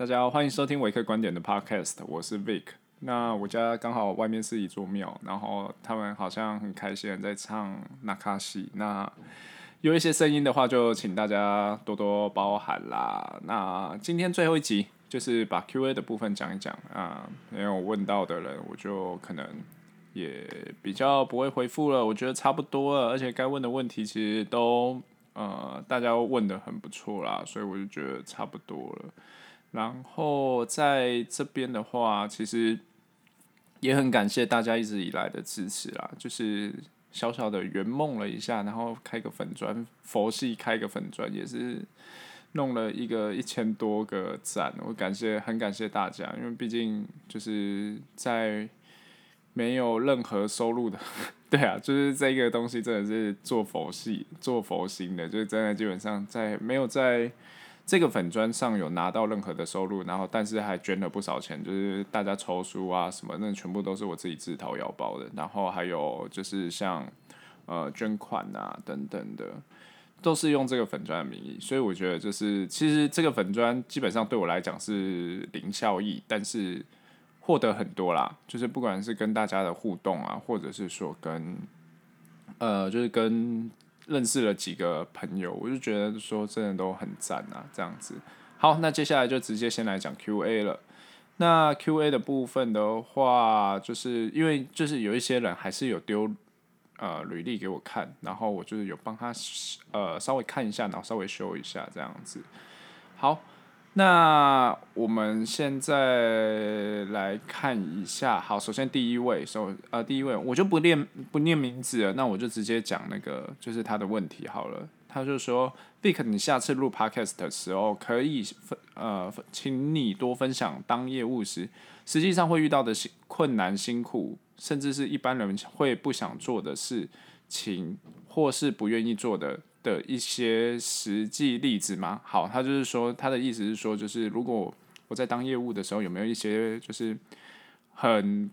大家好，欢迎收听维克观点的 Podcast，我是 Vic。那我家刚好外面是一座庙，然后他们好像很开心在唱纳卡西。那有一些声音的话，就请大家多多包涵啦。那今天最后一集就是把 Q&A 的部分讲一讲啊，没有问到的人，我就可能也比较不会回复了。我觉得差不多了，而且该问的问题其实都呃大家问得很不错啦，所以我就觉得差不多了。然后在这边的话，其实也很感谢大家一直以来的支持啦，就是小小的圆梦了一下，然后开个粉砖，佛系开个粉砖，也是弄了一个一千多个赞，我感谢很感谢大家，因为毕竟就是在没有任何收入的，对啊，就是这个东西真的是做佛系做佛心的，就是真的基本上在没有在。这个粉砖上有拿到任何的收入，然后但是还捐了不少钱，就是大家抽书啊什么，那全部都是我自己自掏腰包的。然后还有就是像呃捐款啊等等的，都是用这个粉砖的名义。所以我觉得就是其实这个粉砖基本上对我来讲是零效益，但是获得很多啦。就是不管是跟大家的互动啊，或者是说跟呃就是跟。认识了几个朋友，我就觉得说真的都很赞啊，这样子。好，那接下来就直接先来讲 Q&A 了。那 Q&A 的部分的话，就是因为就是有一些人还是有丢呃履历给我看，然后我就是有帮他呃稍微看一下，然后稍微修一下这样子。好。那我们现在来看一下，好，首先第一位，首呃第一位，我就不念不念名字了，那我就直接讲那个就是他的问题好了。他就说，Vic，你下次录 Podcast 的时候，可以分呃，请你多分享当业务时实际上会遇到的辛困难、辛苦，甚至是一般人会不想做的事情，或是不愿意做的。的一些实际例子吗？好，他就是说，他的意思是说，就是如果我在当业务的时候，有没有一些就是很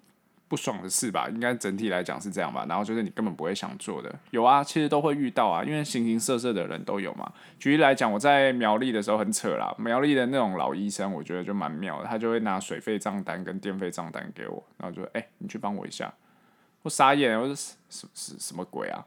不爽的事吧？应该整体来讲是这样吧。然后就是你根本不会想做的，有啊，其实都会遇到啊，因为形形色色的人都有嘛。举例来讲，我在苗栗的时候很扯啦，苗栗的那种老医生，我觉得就蛮妙的，他就会拿水费账单跟电费账单给我，然后就哎、你去帮我一下，我傻眼，我说什什什么鬼啊？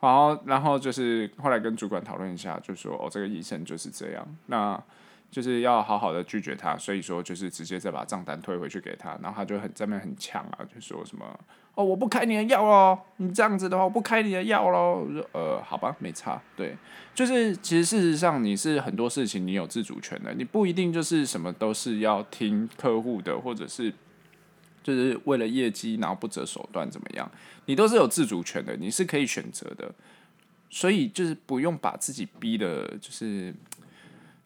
好，然后就是后来跟主管讨论一下，就说哦，这个医生就是这样，那就是要好好的拒绝他，所以说就是直接再把账单退回去给他，然后他就很在那边很呛啊，就说什么哦，我不开你的药喽，你这样子的话我不开你的药喽，我说呃，好吧，没差，对，就是其实事实上你是很多事情你有自主权的，你不一定就是什么都是要听客户的，或者是。就是为了业绩，然后不择手段怎么样？你都是有自主权的，你是可以选择的，所以就是不用把自己逼的，就是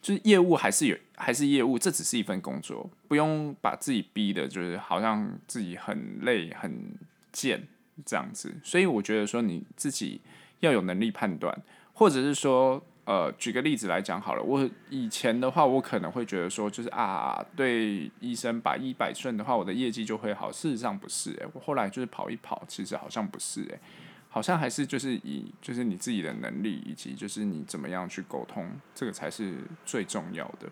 就是业务还是有，还是业务，这只是一份工作，不用把自己逼的，就是好像自己很累很贱这样子。所以我觉得说你自己要有能力判断，或者是说。呃，举个例子来讲好了，我以前的话，我可能会觉得说，就是啊，对医生百依百顺的话，我的业绩就会好。事实上不是，诶，我后来就是跑一跑，其实好像不是，诶，好像还是就是以就是你自己的能力以及就是你怎么样去沟通，这个才是最重要的。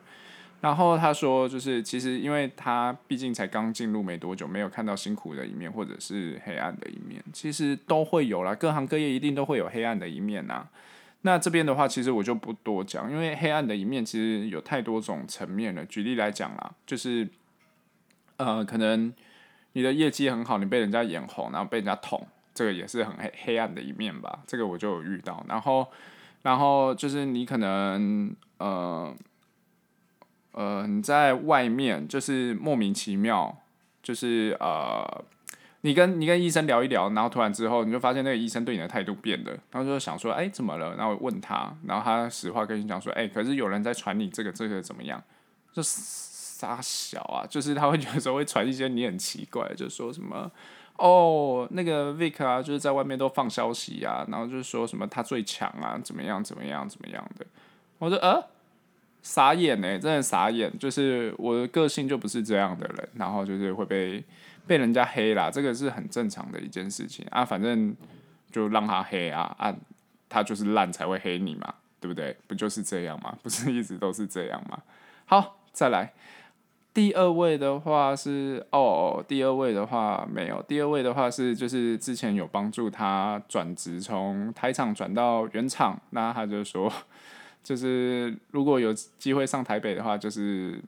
然后他说，就是其实因为他毕竟才刚进入没多久，没有看到辛苦的一面或者是黑暗的一面，其实都会有啦，各行各业一定都会有黑暗的一面呐。那这边的话，其实我就不多讲，因为黑暗的一面其实有太多种层面了。举例来讲啦，就是，呃，可能你的业绩很好，你被人家眼红，然后被人家捅，这个也是很黑黑暗的一面吧。这个我就有遇到。然后，然后就是你可能，呃，呃，你在外面就是莫名其妙，就是呃。你跟你跟医生聊一聊，然后突然之后你就发现那个医生对你的态度变了，然后就想说，哎，怎么了？然后问他，然后他实话跟你讲说，哎，可是有人在传你这个这个怎么样？就傻小啊，就是他会觉得说会传一些你很奇怪，就说什么，哦，那个 Vic 啊，就是在外面都放消息啊，然后就是说什么他最强啊，怎么样怎么样怎么样的。我说呃，傻眼呢，真的傻眼，就是我的个性就不是这样的人，然后就是会被。被人家黑啦，这个是很正常的一件事情啊，反正就让他黑啊，啊，他就是烂才会黑你嘛，对不对？不就是这样吗？不是一直都是这样吗？好，再来，第二位的话是哦，第二位的话没有，第二位的话是就是之前有帮助他转职从台厂转到原厂，那他就说，就是如果有机会上台北的话，就是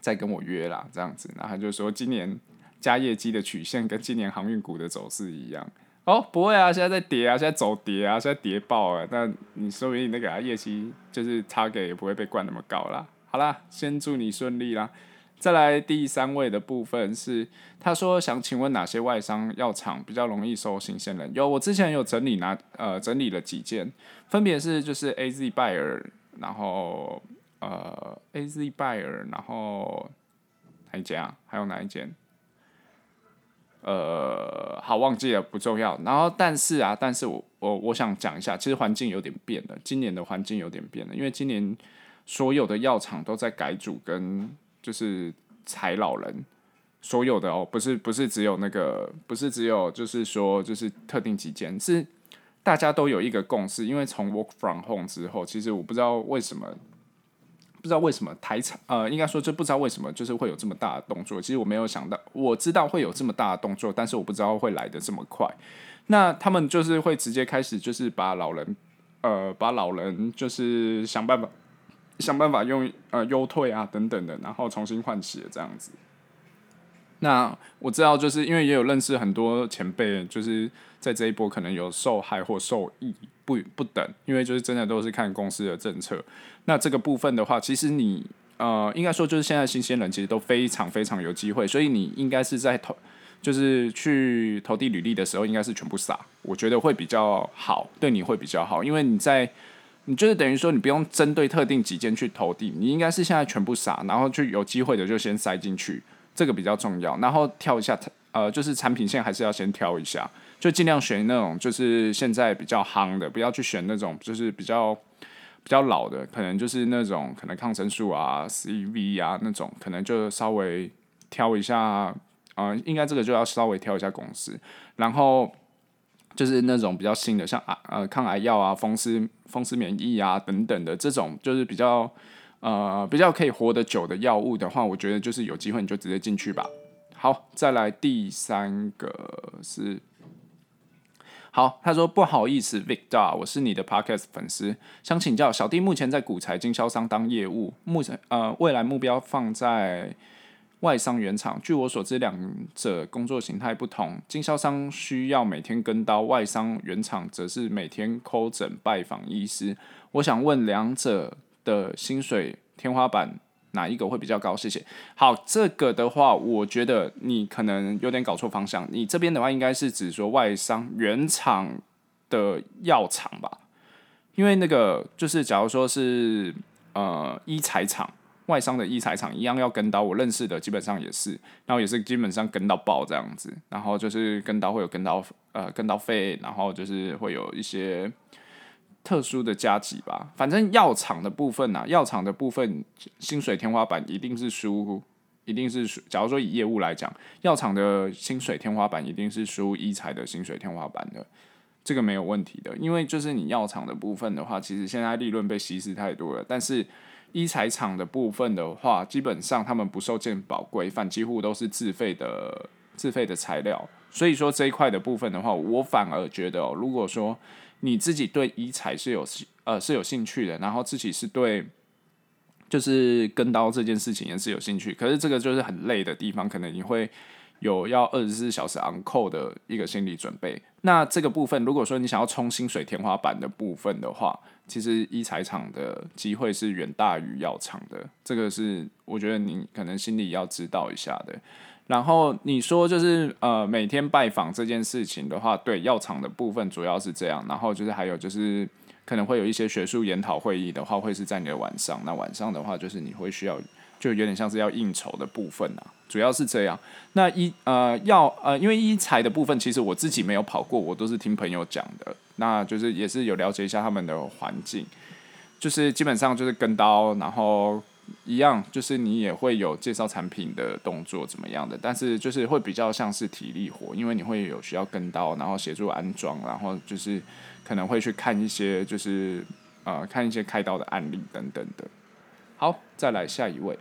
再跟我约啦，这样子，然后他就说今年加业绩的曲线跟今年航运股的走势一样。哦，不会啊，现在在跌啊，现在走跌啊，现在跌爆啊，那你说不定那个业绩就是差给也不会被灌那么高啦。好啦，先祝你顺利啦。再来第三位的部分是，他说想请问哪些外商药厂比较容易收新鲜人？有，我之前有整理拿呃整理了几件，分别是就是 A Z Bayer，然后呃 A Z Bayer，然后哪一间啊？还有哪一间？呃，好忘记了，不重要。然后但是啊，但是我我我想讲一下，其实环境有点变了，今年的环境有点变了，因为今年。所有的药厂都在改组跟就是裁老人，所有的哦，不是不是只有那个，不是只有就是说就是特定几间，是大家都有一个共识，因为从 work from home 之后，其实我不知道为什么，不知道为什么台场呃，应该说就不知道为什么就是会有这么大的动作。其实我没有想到，我知道会有这么大的动作，但是我不知道会来的这么快。那他们就是会直接开始就是把老人呃，把老人就是想办法。想办法用呃优退啊等等的，然后重新换血这样子。那我知道，就是因为也有认识很多前辈，就是在这一波可能有受害或受益不不等，因为就是真的都是看公司的政策。那这个部分的话，其实你呃应该说就是现在新鲜人其实都非常非常有机会，所以你应该是在投就是去投递履历的时候，应该是全部撒，我觉得会比较好，对你会比较好，因为你在。你就是等于说，你不用针对特定几间去投递，你应该是现在全部撒，然后就有机会的就先塞进去，这个比较重要。然后挑一下，呃，就是产品线还是要先挑一下，就尽量选那种就是现在比较夯的，不要去选那种就是比较比较老的，可能就是那种可能抗生素啊、CV 啊那种，可能就稍微挑一下，啊、应该这个就要稍微挑一下公司，然后。就是那种比较新的，像啊呃抗癌药啊、风湿风湿免疫啊等等的这种，就是比较呃比较可以活得久的药物的话，我觉得就是有机会你就直接进去吧。好，再来第三个是，好，他说不好意思，Victor，我是你的 Podcast 粉丝，想请教小弟目前在股材经销商当业务，目前呃未来目标放在。外商原厂，据我所知，两者工作形态不同。经销商需要每天跟刀，外商原厂则是每天叩诊拜访医师。我想问，两者的薪水天花板哪一个会比较高？谢谢。好，这个的话，我觉得你可能有点搞错方向。你这边的话，应该是指说外商原厂的药厂吧？因为那个就是，假如说是呃医材厂。外商的医材厂一样要跟刀，我认识的基本上也是，然后也是基本上跟到爆这样子，然后就是跟刀会有跟刀呃跟刀费，然后就是会有一些特殊的加急吧。反正药厂的部分啊，药厂的部分薪水天花板一定是输，一定是输。假如说以业务来讲，药厂的薪水天花板一定是输医材的薪水天花板的，这个没有问题的。因为就是你药厂的部分的话，其实现在利润被稀释太多了，但是。医材厂的部分的话，基本上他们不受健保规范，几乎都是自费的自费的材料。所以说这一块的部分的话，我反而觉得，如果说你自己对医材是有兴呃是有兴趣的，然后自己是对就是跟刀这件事情也是有兴趣，可是这个就是很累的地方，可能你会有要二十四小时 on call 的一个心理准备。那这个部分，如果说你想要冲薪水天花板的部分的话，其实医材厂的机会是远大于药厂的，这个是我觉得你可能心里要知道一下的。然后你说就是呃每天拜访这件事情的话，对药厂的部分主要是这样，然后就是还有就是可能会有一些学术研讨会议的话，会是在你的晚上。那晚上的话，就是你会需要就有点像是要应酬的部分啊，主要是这样。那医呃药呃因为医材的部分，其实我自己没有跑过，我都是听朋友讲的。那就是也是有了解一下他们的环境，就是基本上就是跟刀，然后一样，就是你也会有介绍产品的动作怎么样的，但是就是会比较像是体力活，因为你会有需要跟刀，然后协助安装，然后就是可能会去看一些就是呃看一些开刀的案例等等的。好，再来下一位。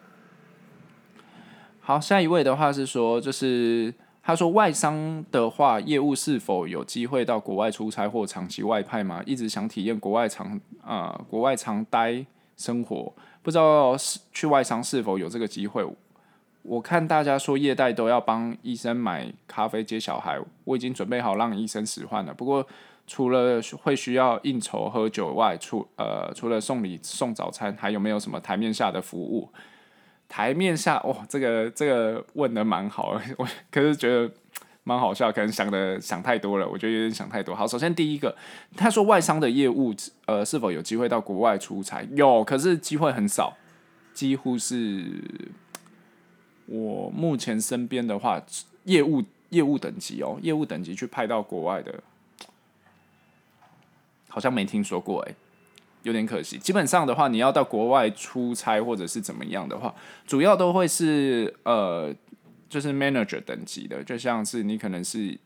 好，下一位的话是说，就是他说外商的话，业务是否有机会到国外出差或长期外派吗？一直想体验国外长啊、国外长待生活，不知道是去外商是否有这个机会。我看大家说业代都要帮医生买咖啡接小孩，我已经准备好让医生使唤了。不过除了会需要应酬喝酒外，除呃除了送礼送早餐，还有没有什么台面下的服务？台面下哇、这个这个问的蛮好，我可是觉得蛮好笑，可能想的想太多了，我觉得有点想太多。好，首先第一个，他说外商的业务，呃，是否有机会到国外出差？有，可是机会很少，几乎是我目前身边的话，业务业务等级哦，业务等级去派到国外的，好像没听说过诶。有点可惜，基本上的话，你要到国外出差或者是怎么样的话，主要都会是呃，就是 manager 等级的，就像是你可能是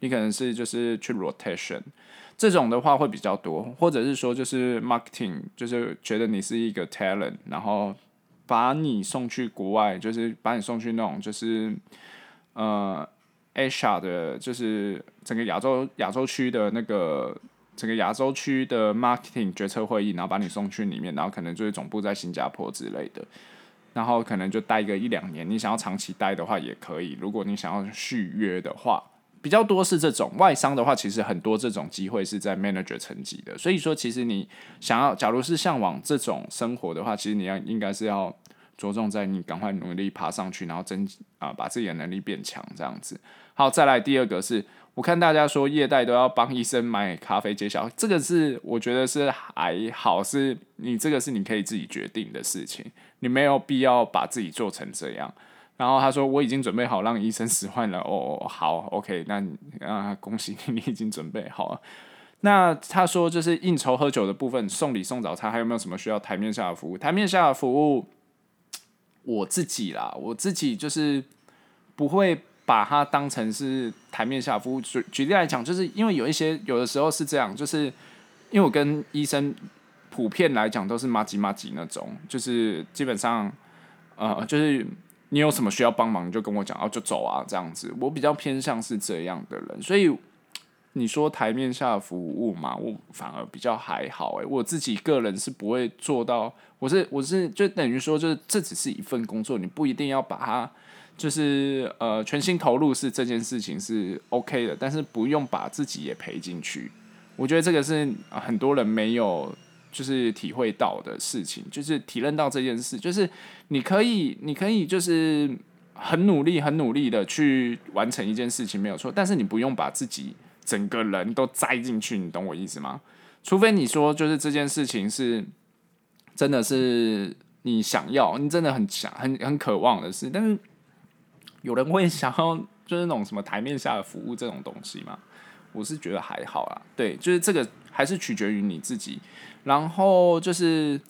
你可能是就是去 rotation 这种的话会比较多，或者是说就是 marketing，就是觉得你是一个 talent，然后把你送去国外，就是把你送去那种就是呃 Asia 的，就是整个亚洲亚洲区的那个。整个亚洲区的 marketing 决策会议，然后把你送去里面，然后可能就是总部在新加坡之类的，然后可能就待个一两年。你想要长期待的话也可以，如果你想要续约的话，比较多是这种外商的话，其实很多这种机会是在 manager 层级的。所以说，其实你想要，假如是向往这种生活的话，其实你要应该是要着重在你赶快努力爬上去，然后增啊把自己的能力变强这样子。好，再来第二个是。我看大家说业代都要帮医生买咖啡接小孩，这个是我觉得是还好，是你这个是你可以自己决定的事情，你没有必要把自己做成这样。然后他说我已经准备好让医生使唤了，哦，好，OK，那啊恭喜你，你已经准备好了。那他说就是应酬喝酒的部分，送礼送早餐，还有没有什么需要台面下的服务？台面下的服务，我自己啦，我自己就是不会。把它当成是台面下的服务。举举例来讲，就是因为有一些有的时候是这样，就是因为我跟医生普遍来讲都是麻吉麻吉那种，就是基本上呃，就是你有什么需要帮忙，你就跟我讲，然后就走啊这样子。我比较偏向是这样的人，所以你说台面下服务嘛，我反而比较还好诶，我自己个人是不会做到，我是我是就等于说，就是这只是一份工作，你不一定要把它。就是呃，全心投入是这件事情是 OK 的，但是不用把自己也赔进去。我觉得这个是很多人没有就是体会到的事情，就是体认到这件事，就是你可以，你可以就是很努力、很努力的去完成一件事情没有错，但是你不用把自己整个人都栽进去，你懂我意思吗？除非你说就是这件事情是真的是你想要，你真的很想、很很渴望的事，但是。有人会想要就是那种什么台面下的服务这种东西吗？我是觉得还好啦，对，就是这个还是取决于你自己。然后就是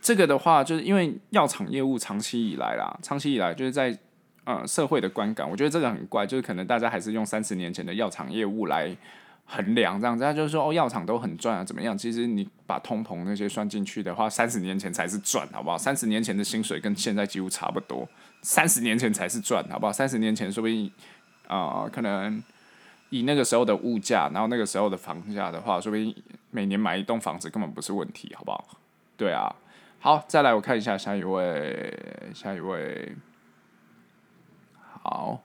这个的话，就是因为药厂业务长期以来啦，长期以来就是在呃社会的观感，我觉得这个很怪，就是可能大家还是用三十年前的药厂业务来衡量这样子，他就是说哦药厂都很赚啊，怎么样？其实你把通膨那些算进去的话，三十年前才是赚，好不好？三十年前的薪水跟现在几乎差不多。三十年前才是赚，好不好？三十年前说不定，啊、可能以那个时候的物价，然后那个时候的房价的话，说不定每年买一栋房子根本不是问题，好不好？对啊，好，再来我看一下下一位，下一位，好，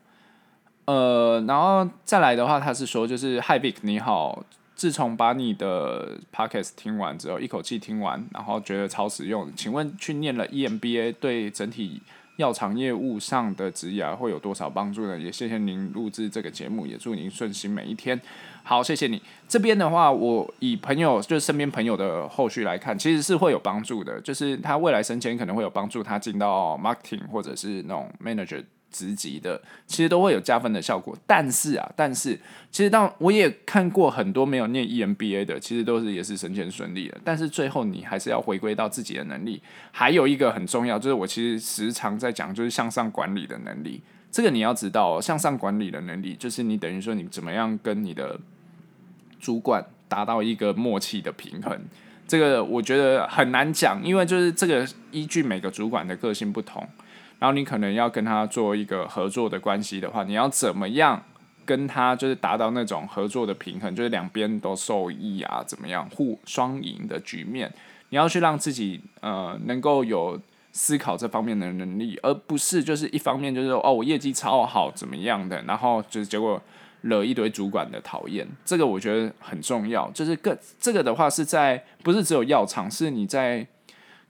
呃，然后再来的话，他是说，就是 Hi Vic 你好，自从把你的 Podcast 听完之后，一口气听完，然后觉得超实用，请问去念了 EMBA 对整体药厂业务上的职涯会有多少帮助呢？也谢谢您录制这个节目，也祝您顺心每一天。好，谢谢你。这边的话，我以朋友就是身边朋友的后续来看，其实是会有帮助的。就是他未来升迁可能会有帮助，他进到 marketing 或者是那种 manager。职级的其实都会有加分的效果，但是啊，但是其实当我也看过很多没有念 EMBA 的，其实都是也是升迁顺利的，但是最后你还是要回归到自己的能力。还有一个很重要，就是我其实时常在讲，就是向上管理的能力。这个你要知道，向上管理的能力，就是你等于说你怎么样跟你的主管达到一个默契的平衡。这个我觉得很难讲，因为就是这个依据每个主管的个性不同。然后你可能要跟他做一个合作的关系的话，你要怎么样跟他就是达到那种合作的平衡，就是两边都受益啊，怎么样互双赢的局面？你要去让自己呃能够有思考这方面的能力，而不是就是一方面就是哦我业绩超好怎么样的，然后就是结果惹一堆主管的讨厌。这个我觉得很重要，就是个这个的话是在不是只有药厂，是你在。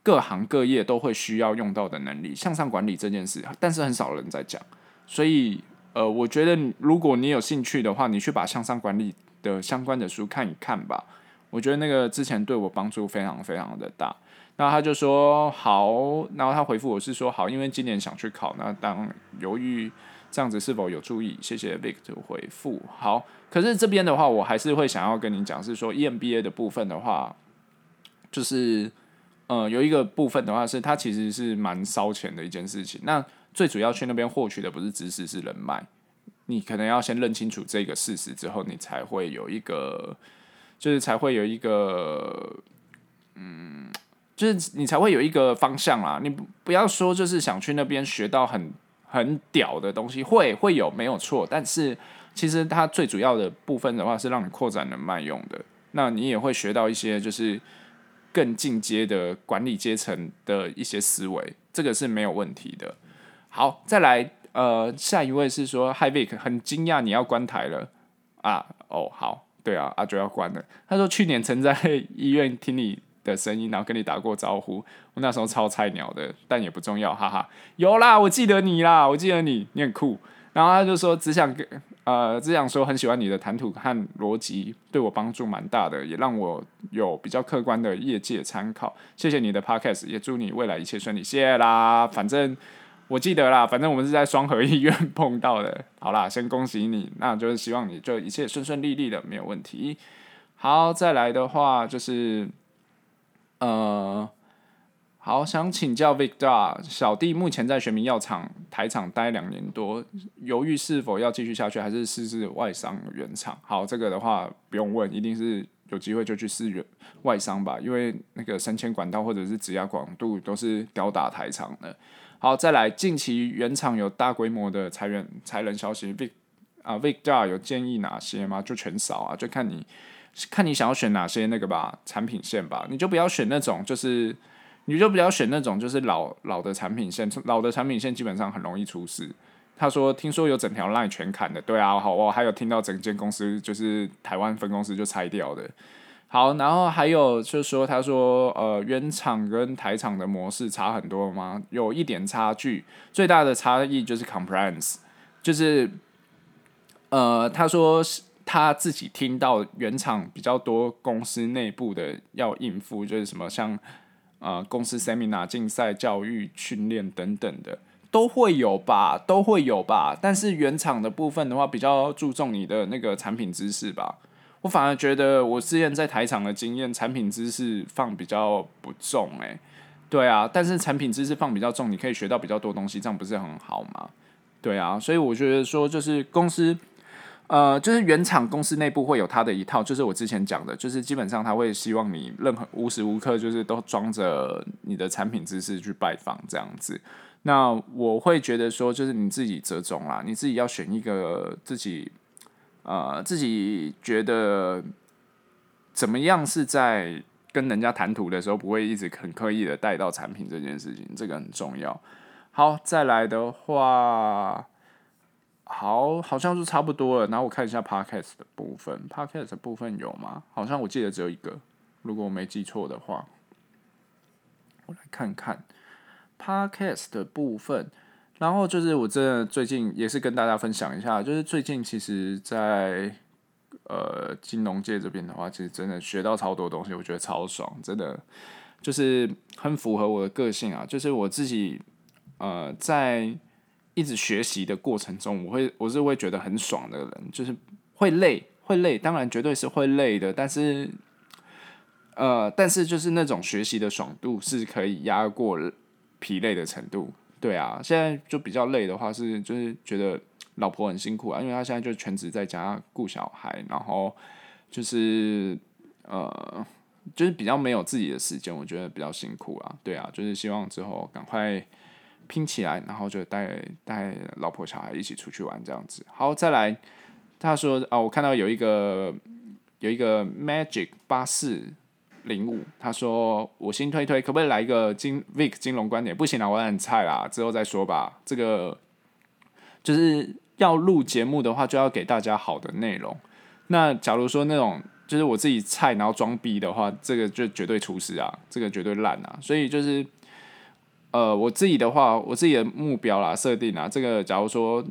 各行各业都会需要用到的能力，向上管理这件事，但是很少人在讲。所以，呃，我觉得如果你有兴趣的话，你去把向上管理的相关的书看一看吧。我觉得那个之前对我帮助非常非常的大。那他就说好，然后他回复我是说好，因为今年想去考，那当犹豫这样子是否有注意？谢谢 Victor 回复。好，可是这边的话，我还是会想要跟你讲，是说 EMBA 的部分的话，就是。呃，有一个部分的话是，它其实是蛮烧钱的一件事情。那最主要去那边获取的不是知识，是人脉。你可能要先认清楚这个事实之后，你才会有一个，就是才会有一个，嗯，就是你才会有一个方向啦。你不不要说就是想去那边学到很很屌的东西，会会有没有错？但是其实它最主要的部分的话是让你扩展人脉用的。那你也会学到一些就是。更进阶的管理阶层的一些思维，这个是没有问题的。好，再来，呃，下一位是说，Hi Vic，很惊讶你要关台了啊？哦，好，对啊，阿、啊、就要关了。他说去年曾在 医院听你的声音，然后跟你打过招呼，我那时候超菜鸟的，但也不重要，哈哈。有啦，我记得你啦，我记得你，你很酷。然后他就说，只想跟。呃，只想说很喜欢你的谈吐和逻辑，对我帮助蛮大的，也让我有比较客观的业界参考。谢谢你的 podcast，也祝你未来一切顺利。谢谢啦，反正我记得啦，反正我们是在双和医院 碰到的。好啦，先恭喜你，那就是希望你就一切顺顺利利的，没有问题。好，再来的话就是，呃。好，想请教 Victor，小弟目前在学名药厂台厂待两年多，犹豫是否要继续下去，还是试试外商原厂。好，这个的话不用问，一定是有机会就去试原外商吧，因为那个升迁管道或者是职涯广度都是吊打台厂的。好，再来，近期原厂有大规模的裁员裁人消息，Vic 啊 Victor 有建议哪些吗？就全扫啊，就看你看你想要选哪些那个吧，产品线吧，你就不要选那种就是。你就比较选那种就是老老的产品线，老的产品线基本上很容易出事。他说听说有整条 line 全砍的，对啊，好，哦还有听到整间公司就是台湾分公司就拆掉的。好，然后还有就是说，他说呃原厂跟台厂的模式差很多吗？有一点差距，最大的差异就是 compliance，就是呃他说他自己听到原厂比较多公司内部的要应付，就是什么像。呃，公司 seminar、竞赛、教育、训练等等的都会有吧，都会有吧。但是原厂的部分的话，比较注重你的那个产品知识吧。我反而觉得我之前在台厂的经验，产品知识放比较不重诶、对啊，但是产品知识放比较重，你可以学到比较多东西，这样不是很好吗？对啊，所以我觉得说，就是公司。呃，就是原厂公司内部会有他的一套，就是我之前讲的，就是基本上他会希望你任何无时无刻就是都装着你的产品知识去拜访这样子。那我会觉得说，就是你自己折中啦，你自己要选一个自己呃自己觉得怎么样是在跟人家谈吐的时候不会一直很刻意的带到产品这件事情，这个很重要。好，再来的话。好，好像是差不多了。然后我看一下 podcast 的部分，podcast 部分有吗？好像我记得只有一个，如果我没记错的话。我来看看 podcast 的部分。然后就是我真的最近也是跟大家分享一下，就是最近其实，在呃金融界这边的话，其实真的学到超多东西，我觉得超爽，真的就是很符合我的个性啊。就是我自己呃在。一直学习的过程中，我会我是会觉得很爽的人，就是会累会累，当然绝对是会累的，但是，呃，但是就是那种学习的爽度是可以压过疲累的程度。对啊，现在就比较累的话是就是觉得老婆很辛苦啊，因为她现在就全职在家顾小孩，然后就是呃就是比较没有自己的时间，我觉得比较辛苦啊。对啊，就是希望之后赶快。拼起来，然后就带带老婆小孩一起出去玩这样子。好，再来，他说啊，我看到有一个有一个 Magic 八四零五，他说我新推推，可不可以来一个金 Vic 金融观点？不行啦，我很菜啦，之后再说吧。这个就是要录节目的话，就要给大家好的内容。那假如说那种就是我自己菜，然后装逼的话，这个就绝对出事啊，这个绝对烂啊。所以就是，呃，我自己的话，我自己的目标啦，设定啊，这个假如说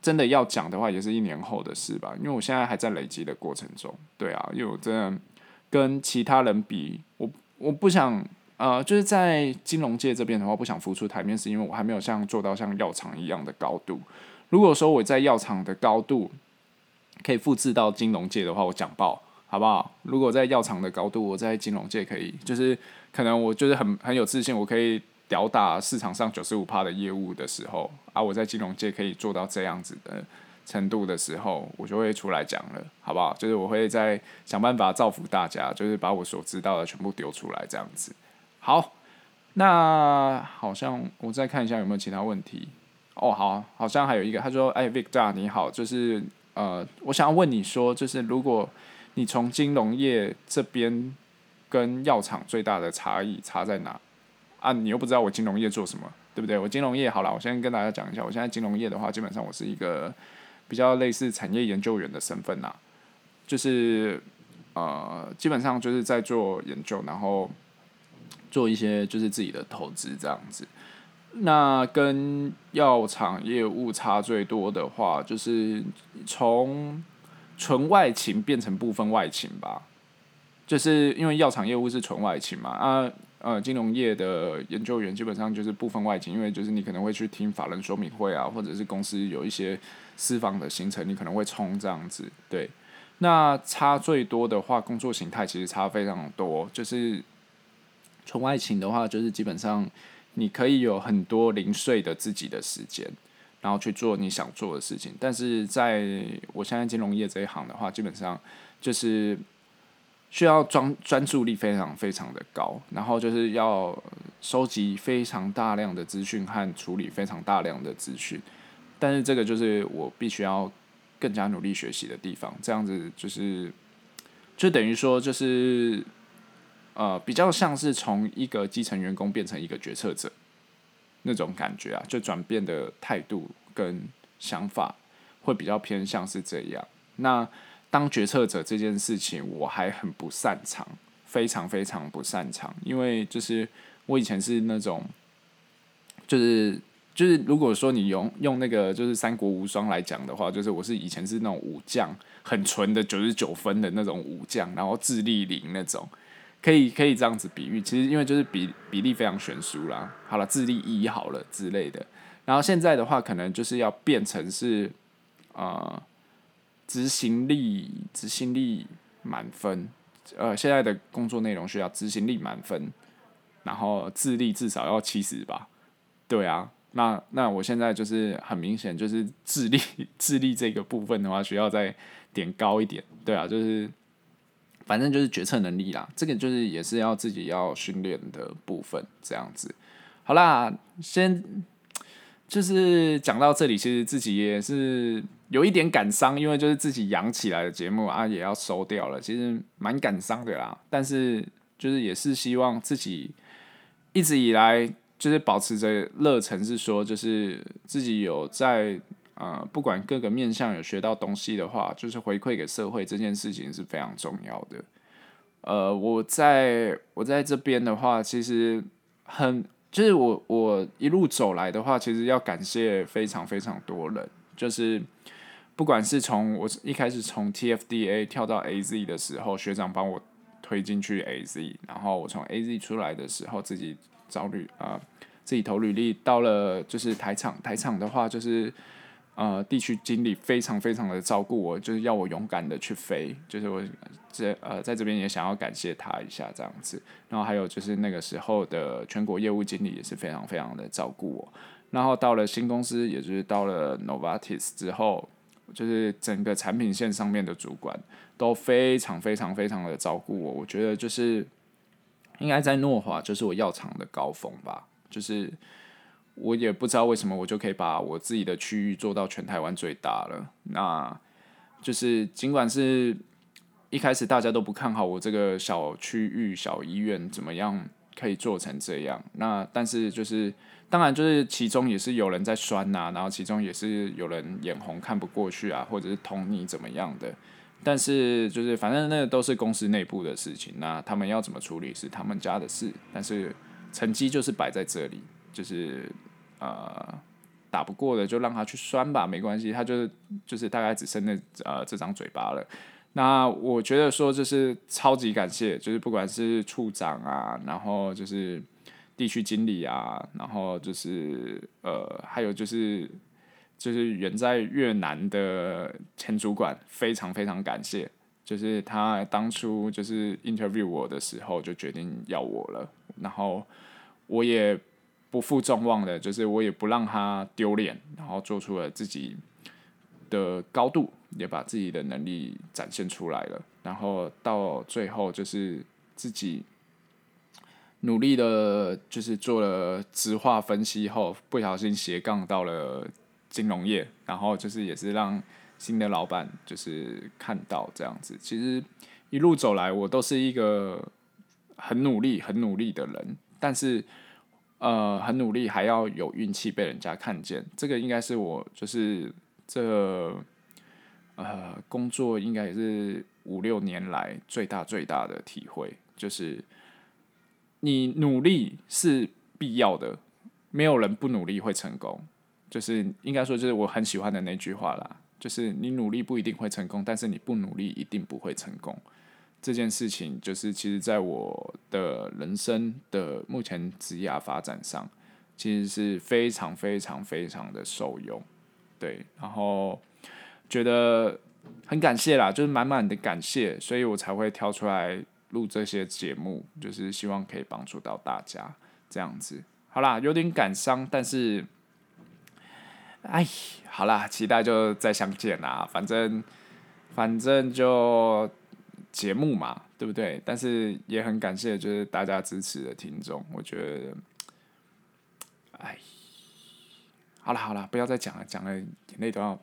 真的要讲的话，也是一年后的事吧。因为我现在还在累积的过程中，对啊，因为我真的跟其他人比，我我不想，呃，就是在金融界这边的话，不想浮出台面，是因为我还没有像做到像药厂一样的高度。如果说我在药厂的高度，可以复制到金融界的话，我讲爆，好不好？如果在药厂的高度，我在金融界可以，就是可能我就是很很有自信，我可以吊打市场上九十五趴的业务的时候，啊，我在金融界可以做到这样子的程度的时候，我就会出来讲了，好不好？就是我会再想办法造福大家，就是把我所知道的全部丢出来，这样子。好，那好像我再看一下有没有其他问题。哦，好，好像还有一个，他说：“哎，Victor 你好，就是。”呃，我想要问你说，就是如果你从金融业这边跟药厂最大的差异差在哪？啊，你又不知道我金融业做什么，对不对？我金融业好了，我先跟大家讲一下，我现在金融业的话，基本上我是一个比较类似产业研究员的身份呐，就是呃，基本上就是在做研究，然后做一些就是自己的投资这样子。那跟药厂业务差最多的话，就是从纯外勤变成部分外勤吧。就是因为药厂业务是纯外勤嘛，啊，呃，金融业的研究员基本上就是部分外勤，因为就是你可能会去听法人说明会啊，或者是公司有一些私房的行程，你可能会冲这样子。对，那差最多的话，工作形态其实差非常多。就是纯外勤的话，就是基本上。你可以有很多零碎的自己的时间，然后去做你想做的事情。但是在我现在金融业这一行的话，基本上就是需要专专注力非常非常的高，然后就是要收集非常大量的资讯和处理非常大量的资讯。但是这个就是我必须要更加努力学习的地方。这样子就是，就等于说就是。呃，比较像是从一个基层员工变成一个决策者那种感觉啊，就转变的态度跟想法会比较偏向是这样。那当决策者这件事情，我还很不擅长，非常非常不擅长，因为就是我以前是那种，就是就是如果说你用用那个就是三国无双来讲的话，就是我是以前是那种武将，很纯的九十九分的那种武将，然后智力零那种。可以可以这样子比喻，其实因为就是比比例非常悬殊啦。好了，智力一好了之类的。然后现在的话，可能就是要变成是，呃，执行力执行力满分。呃，现在的工作内容需要执行力满分，然后智力至少要七十吧。对啊，那那我现在就是很明显就是智力智力这个部分的话，需要再点高一点。对啊，就是。反正就是决策能力啦，这个就是也是要自己要训练的部分，这样子。好啦，先就是讲到这里，其实自己也是有一点感伤，因为就是自己养起来的节目啊，也要收掉了，其实蛮感伤的啦。但是就是也是希望自己一直以来就是保持着热忱，是说就是自己有在。呃，不管各个面向有学到东西的话，就是回馈给社会这件事情是非常重要的。呃，我在我在这边的话，其实很就是我我一路走来的话，其实要感谢非常非常多人。就是不管是从我一开始从 TFDA 跳到 AZ 的时候，学长帮我推进去 AZ，然后我从 AZ 出来的时候，自己找履啊、呃，自己投履历到了就是台厂，台厂的话就是。呃，地区经理非常非常的照顾我，就是要我勇敢的去飞，就是我这呃在这边也想要感谢他一下这样子。然后还有就是那个时候的全国业务经理也是非常非常的照顾我。然后到了新公司，也就是到了 Novartis 之后，就是整个产品线上面的主管都非常非常非常的照顾我。我觉得就是应该在诺华就是我药厂的高峰吧，就是。我也不知道为什么我就可以把我自己的区域做到全台湾最大了。那就是尽管是一开始大家都不看好我这个小区域小医院怎么样可以做成这样，那但是就是当然就是其中也是有人在酸呐、然后其中也是有人眼红看不过去啊，或者是捅你怎么样的。但是就是反正那都是公司内部的事情，那他们要怎么处理是他们家的事，但是成绩就是摆在这里。就是呃打不过的就让他去酸吧，没关系，他就是就是大概只剩那呃这张嘴巴了。那我觉得说就是超级感谢，就是不管是处长啊，然后就是地区经理啊，然后就是呃还有就是就是远在越南的前主管，非常非常感谢，就是他当初就是 interview 我的时候就决定要我了，然后我也。不负众望的，就是我也不让他丢脸，然后做出了自己的高度，也把自己的能力展现出来了。然后到最后，就是自己努力的，就是做了质化分析后，不小心斜杠到了金融业，然后就是也是让新的老板就是看到这样子。其实一路走来，我都是一个很努力、很努力的人，但是。呃，很努力，还要有运气被人家看见，这个应该是我就是这、呃工作应该也是五六年来最大最大的体会，就是你努力是必要的，没有人不努力会成功，就是应该说就是我很喜欢的那句话啦，就是你努力不一定会成功，但是你不努力一定不会成功。这件事情就是，其实在我的人生的目前职业发展上，其实是非常非常非常的受用，对，然后觉得很感谢啦，就是满满的感谢，所以我才会挑出来录这些节目，就是希望可以帮助到大家这样子。好啦，有点感伤，但是，哎，好啦，期待就再相见啦，反正，反正就。节目嘛，对不对？但是也很感谢，就是大家支持的听众。我觉得，哎，好了好了，不要再讲了，讲了眼泪都要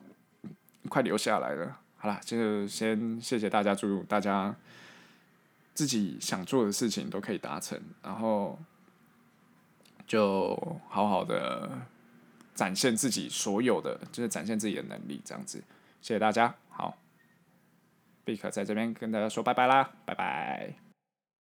快留下来了。好了，就先谢谢大家，祝大家自己想做的事情都可以达成，然后就好好的展现自己所有的，就是展现自己的能力，这样子。谢谢大家，好。贝壳在这边跟大家说拜拜啦，拜拜。